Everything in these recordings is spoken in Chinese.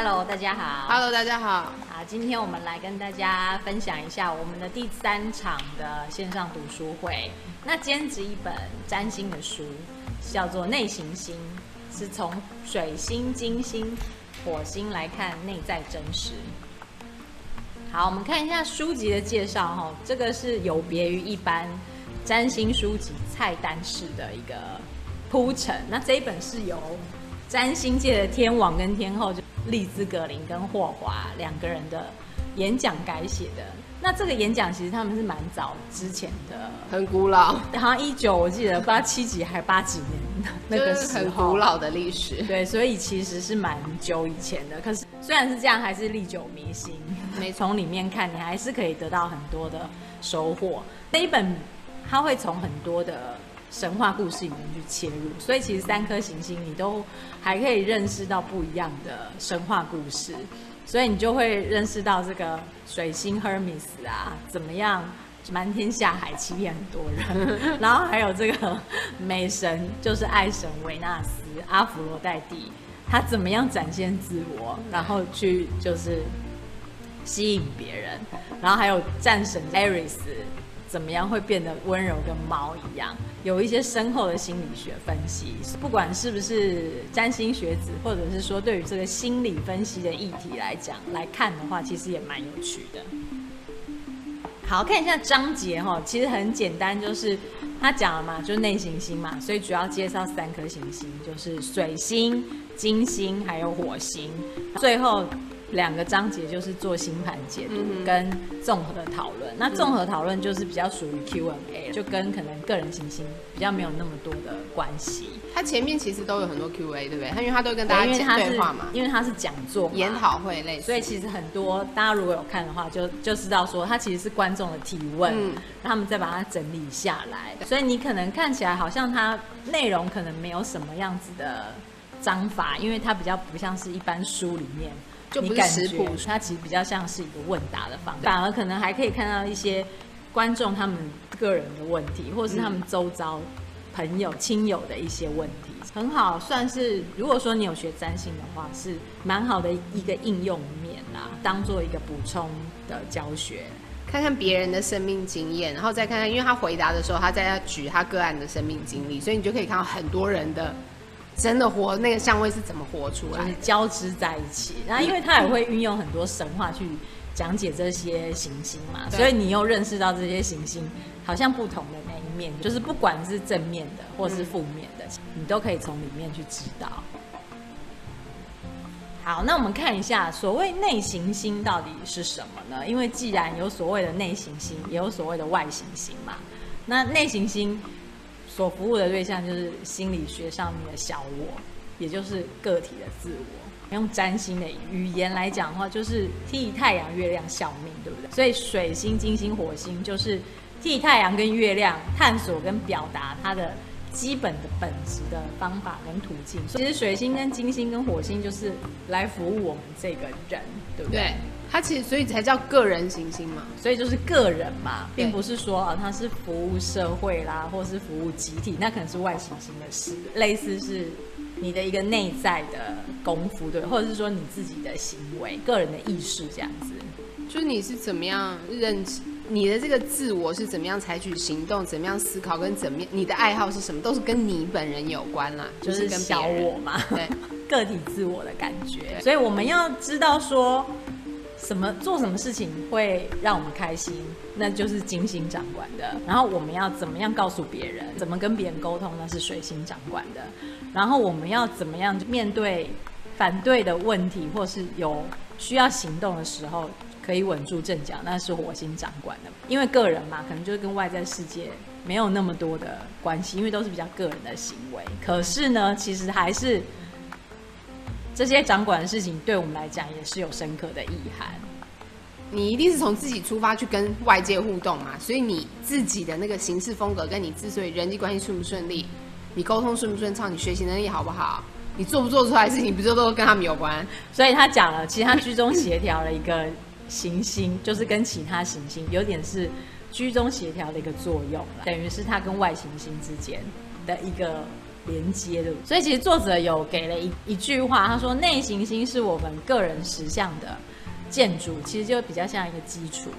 Hello，大家好。Hello，大家好。好，今天我们来跟大家分享一下我们的第三场的线上读书会。那兼职一本占星的书，叫做《内行星》，是从水星、金星、火星来看内在真实。好，我们看一下书籍的介绍哈，这个是有别于一般占星书籍菜单式的一个铺陈。那这一本是由占星界的天王跟天后，就丽兹格林跟霍华两个人的演讲改写的。那这个演讲其实他们是蛮早之前的，很古老，好像一九我记得不知道七几还八几年那个时候，很古老的历史。对，所以其实是蛮久以前的。可是虽然是这样，还是历久弥新。没从里面看，你还是可以得到很多的收获。那一本它会从很多的。神话故事里面去切入，所以其实三颗行星你都还可以认识到不一样的神话故事，所以你就会认识到这个水星 Hermes 啊，怎么样瞒天下海欺骗很多人，然后还有这个美神就是爱神维纳斯阿芙罗黛蒂，他怎么样展现自我，然后去就是吸引别人，然后还有战神 Ares。怎么样会变得温柔跟猫一样？有一些深厚的心理学分析，不管是不是占星学子，或者是说对于这个心理分析的议题来讲来看的话，其实也蛮有趣的。好，看一下章节哈，其实很简单，就是他讲了嘛，就是内行星嘛，所以主要介绍三颗行星，就是水星、金星还有火星，最后。两个章节就是做星盘解读跟综合的讨论。那综合讨论就是比较属于 Q&A，就跟可能个人行星比较没有那么多的关系。它前面其实都有很多 Q&A，对不对？它因为它都跟大家讲对话嘛，因为它是讲座、研讨会类，所以其实很多大家如果有看的话，就就知道说它其实是观众的提问，嗯，他们再把它整理下来。所以你可能看起来好像它内容可能没有什么样子的章法，因为它比较不像是一般书里面。就不是食谱，它其实比较像是一个问答的方式，反而可能还可以看到一些观众他们个人的问题，或是他们周遭朋友、亲友的一些问题，很好，算是如果说你有学占星的话，是蛮好的一个应用面啦，当做一个补充的教学，看看别人的生命经验，然后再看看，因为他回答的时候，他在举他个案的生命经历，所以你就可以看到很多人的。真的活那个相位是怎么活出来？交织在一起，然后因为他也会运用很多神话去讲解这些行星嘛，所以你又认识到这些行星好像不同的那一面，就是不管是正面的或是负面的，你都可以从里面去知道。好，那我们看一下所谓内行星到底是什么呢？因为既然有所谓的内行星，也有所谓的外行星嘛，那内行星。所服务的对象就是心理学上面的小我，也就是个体的自我。用占星的语言来讲的话，就是替太阳、月亮效命，对不对？所以水星、金星、火星就是替太阳跟月亮探索跟表达它的基本的本质的方法跟途径。其实水星跟金星跟火星就是来服务我们这个人，对不对？对它其实所以才叫个人行星嘛，所以就是个人嘛，并不是说啊，它是服务社会啦，或是服务集体，那可能是外行星的事，类似是你的一个内在的功夫，对，或者是说你自己的行为、个人的意识这样子，就是你是怎么样认知你的这个自我是怎么样采取行动，怎么样思考，跟怎么样你的爱好是什么，都是跟你本人有关啦，就是跟小我嘛，对，个体自我的感觉，所以我们要知道说。什么做什么事情会让我们开心，那就是金星掌管的。然后我们要怎么样告诉别人，怎么跟别人沟通，那是水星掌管的。然后我们要怎么样面对反对的问题，或是有需要行动的时候，可以稳住阵脚，那是火星掌管的。因为个人嘛，可能就是跟外在世界没有那么多的关系，因为都是比较个人的行为。可是呢，其实还是。这些掌管的事情对我们来讲也是有深刻的意涵。你一定是从自己出发去跟外界互动嘛，所以你自己的那个行事风格，跟你之所以人际关系顺不顺利，你沟通顺不顺畅，你学习能力好不好，你做不做出来的事情，不就都跟他们有关？所以他讲了，其实他居中协调了一个行星，就是跟其他行星有点是居中协调的一个作用，等于是他跟外行星之间的一个连接的。所以其实作者有给了一一句话，他说：“内行星是我们个人实相的建筑，其实就比较像一个基础，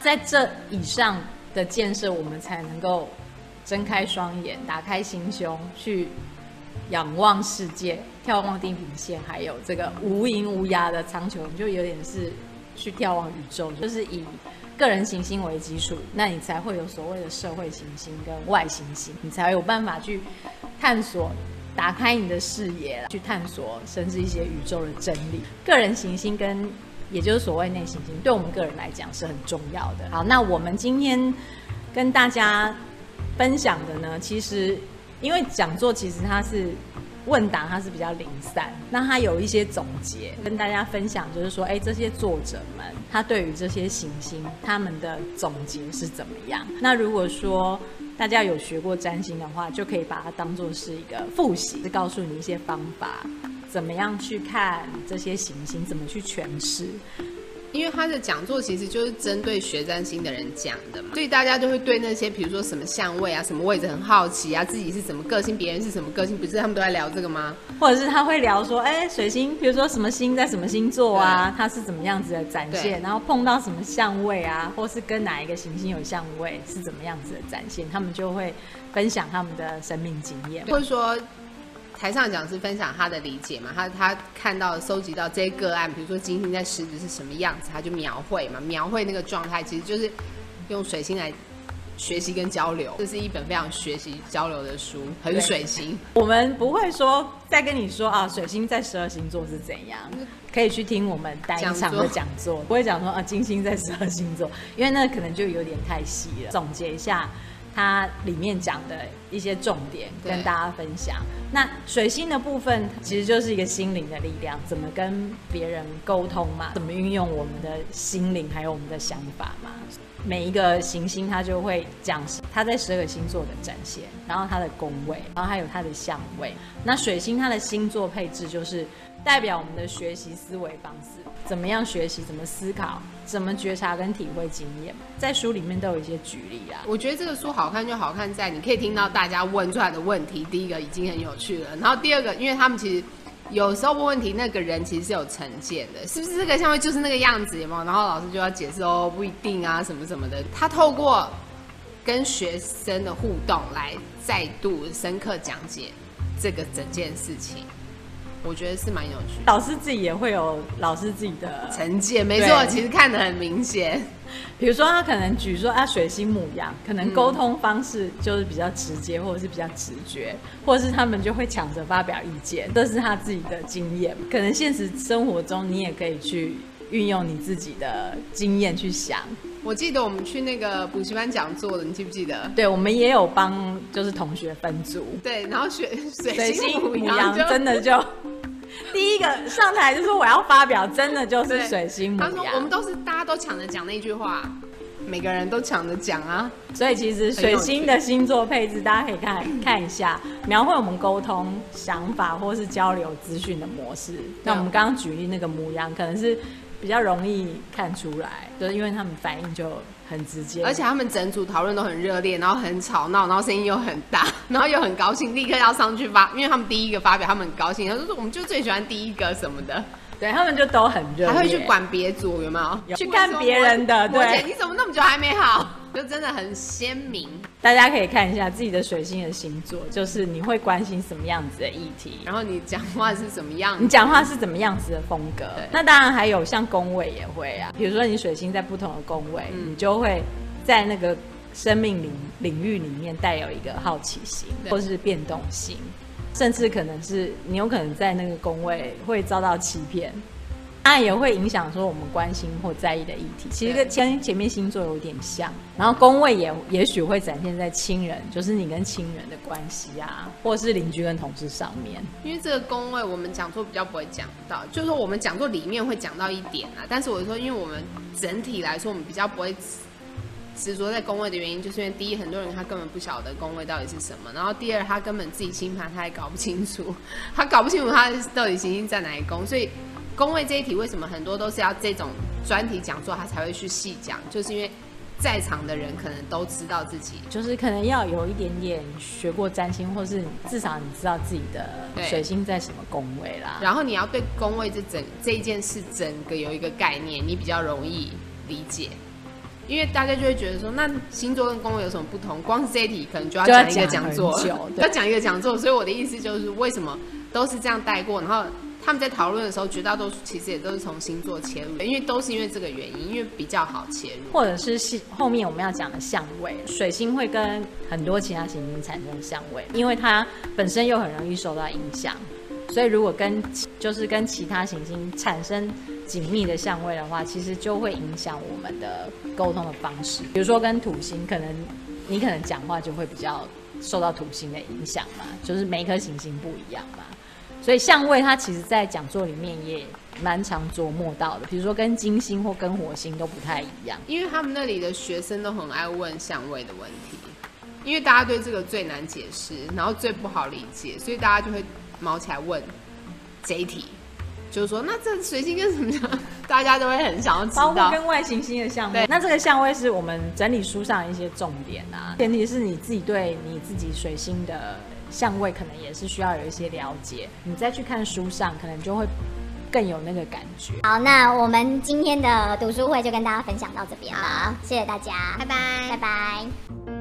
在这以上的建设，我们才能够睁开双眼，打开心胸，去仰望世界，眺望地平线，还有这个无垠无涯的苍穹，就有点是去眺望宇宙，就是以。”个人行星为基础，那你才会有所谓的社会行星跟外行星，你才有办法去探索、打开你的视野，去探索甚至一些宇宙的真理。个人行星跟也就是所谓内行星，对我们个人来讲是很重要的。好，那我们今天跟大家分享的呢，其实因为讲座其实它是。问答它是比较零散，那它有一些总结跟大家分享，就是说，哎，这些作者们他对于这些行星他们的总结是怎么样？那如果说大家有学过占星的话，就可以把它当做是一个复习，是告诉你一些方法，怎么样去看这些行星，怎么去诠释。因为他的讲座其实就是针对学占星的人讲的嘛，所以大家就会对那些比如说什么相位啊、什么位置很好奇啊，自己是什么个性，别人是什么个性，不是他们都在聊这个吗？或者是他会聊说，哎，水星，比如说什么星在什么星座啊，它是怎么样子的展现，然后碰到什么相位啊，或是跟哪一个行星有相位是怎么样子的展现，他们就会分享他们的生命经验，或者说。台上讲师分享他的理解嘛，他他看到收集到这些个案，比如说金星在狮子是什么样子，他就描绘嘛，描绘那个状态，其实就是用水星来学习跟交流。这是一本非常学习交流的书，很水星。我们不会说再跟你说啊，水星在十二星座是怎样，可以去听我们单一场的讲座，不会讲说啊金星在十二星座，因为那可能就有点太细了。总结一下。它里面讲的一些重点跟大家分享。那水星的部分其实就是一个心灵的力量，怎么跟别人沟通嘛？怎么运用我们的心灵还有我们的想法嘛？每一个行星它就会讲它在十二个星座的展现，然后它的宫位，然后还有它的相位。那水星它的星座配置就是代表我们的学习思维方式。怎么样学习？怎么思考？怎么觉察跟体会经验？在书里面都有一些举例啊。我觉得这个书好看就好看在你可以听到大家问出来的问题。第一个已经很有趣了，然后第二个，因为他们其实有时候问问题，那个人其实是有成见的，是不是这个相位就是那个样子？有没有？然后老师就要解释哦，不一定啊，什么什么的。他透过跟学生的互动来再度深刻讲解这个整件事情。我觉得是蛮有趣的，老师自己也会有老师自己的成见，没错，其实看得很明显。比如说他可能举说啊，水星母羊，可能沟通方式就是比较直接，或者是比较直觉，或者是他们就会抢着发表意见，这是他自己的经验。可能现实生活中你也可以去运用你自己的经验去想。我记得我们去那个补习班讲座的，你记不记得？对，我们也有帮就是同学分组。对，然后学水星母羊真的就 第一个上台就说我要发表，真的就是水星母羊。他说我们都是大家都抢着讲那句话，每个人都抢着讲啊。所以其实水星的星座配置，大家可以看看一下，描绘我们沟通想法或是交流资讯的模式。那我们刚刚举例那个牡羊，可能是。比较容易看出来，就是因为他们反应就很直接，而且他们整组讨论都很热烈，然后很吵闹，然后声音又很大，然后又很高兴，立刻要上去发，因为他们第一个发表，他们很高兴，他说我们就最喜欢第一个什么的，对他们就都很热烈，还会去管别组有没有？有去看别人的，对，你怎么那么久还没好？就真的很鲜明，大家可以看一下自己的水星的星座，就是你会关心什么样子的议题，然后你讲话是什么样，你讲话是怎么样子的风格。那当然还有像宫位也会啊，比如说你水星在不同的宫位，嗯、你就会在那个生命领领域里面带有一个好奇心，或是变动性，甚至可能是你有可能在那个宫位会遭到欺骗。当然也会影响说我们关心或在意的议题，其实跟前前面星座有点像。然后宫位也也许会展现在亲人，就是你跟亲人的关系啊，或者是邻居跟同事上面。因为这个宫位我们讲座比较不会讲到，就是说我们讲座里面会讲到一点啊。但是我说，因为我们整体来说，我们比较不会执着在宫位的原因，就是因为第一，很多人他根本不晓得宫位到底是什么；然后第二，他根本自己星盘他也搞不清楚，他搞不清楚他到底行星在哪一宫，所以。宫位这一题为什么很多都是要这种专题讲座，他才会去细讲，就是因为在场的人可能都知道自己，就是可能要有一点点学过占星，或是至少你知道自己的水星在什么宫位啦。然后你要对宫位这整这一件事整个有一个概念，你比较容易理解。因为大家就会觉得说，那星座跟宫位有什么不同？光是这一题可能就要讲一个讲座，要讲一个讲座。所以我的意思就是，为什么都是这样带过，然后。他们在讨论的时候，绝大多数其实也都是从星座切入，因为都是因为这个原因，因为比较好切入，或者是后面我们要讲的相位，水星会跟很多其他行星产生相位，因为它本身又很容易受到影响，所以如果跟就是跟其他行星产生紧密的相位的话，其实就会影响我们的沟通的方式。比如说跟土星，可能你可能讲话就会比较受到土星的影响嘛，就是每一颗行星不一样嘛。所以相位它其实，在讲座里面也蛮常琢磨到的，比如说跟金星或跟火星都不太一样，因为他们那里的学生都很爱问相位的问题，因为大家对这个最难解释，然后最不好理解，所以大家就会毛起来问这一题，就是说那这水星跟什么相？大家都会很想要知道，包括跟外行星的相位。那这个相位是我们整理书上的一些重点啊，前提是你自己对你自己水星的。相位可能也是需要有一些了解，你再去看书上，可能就会更有那个感觉。好，那我们今天的读书会就跟大家分享到这边了，谢谢大家，拜拜，拜拜。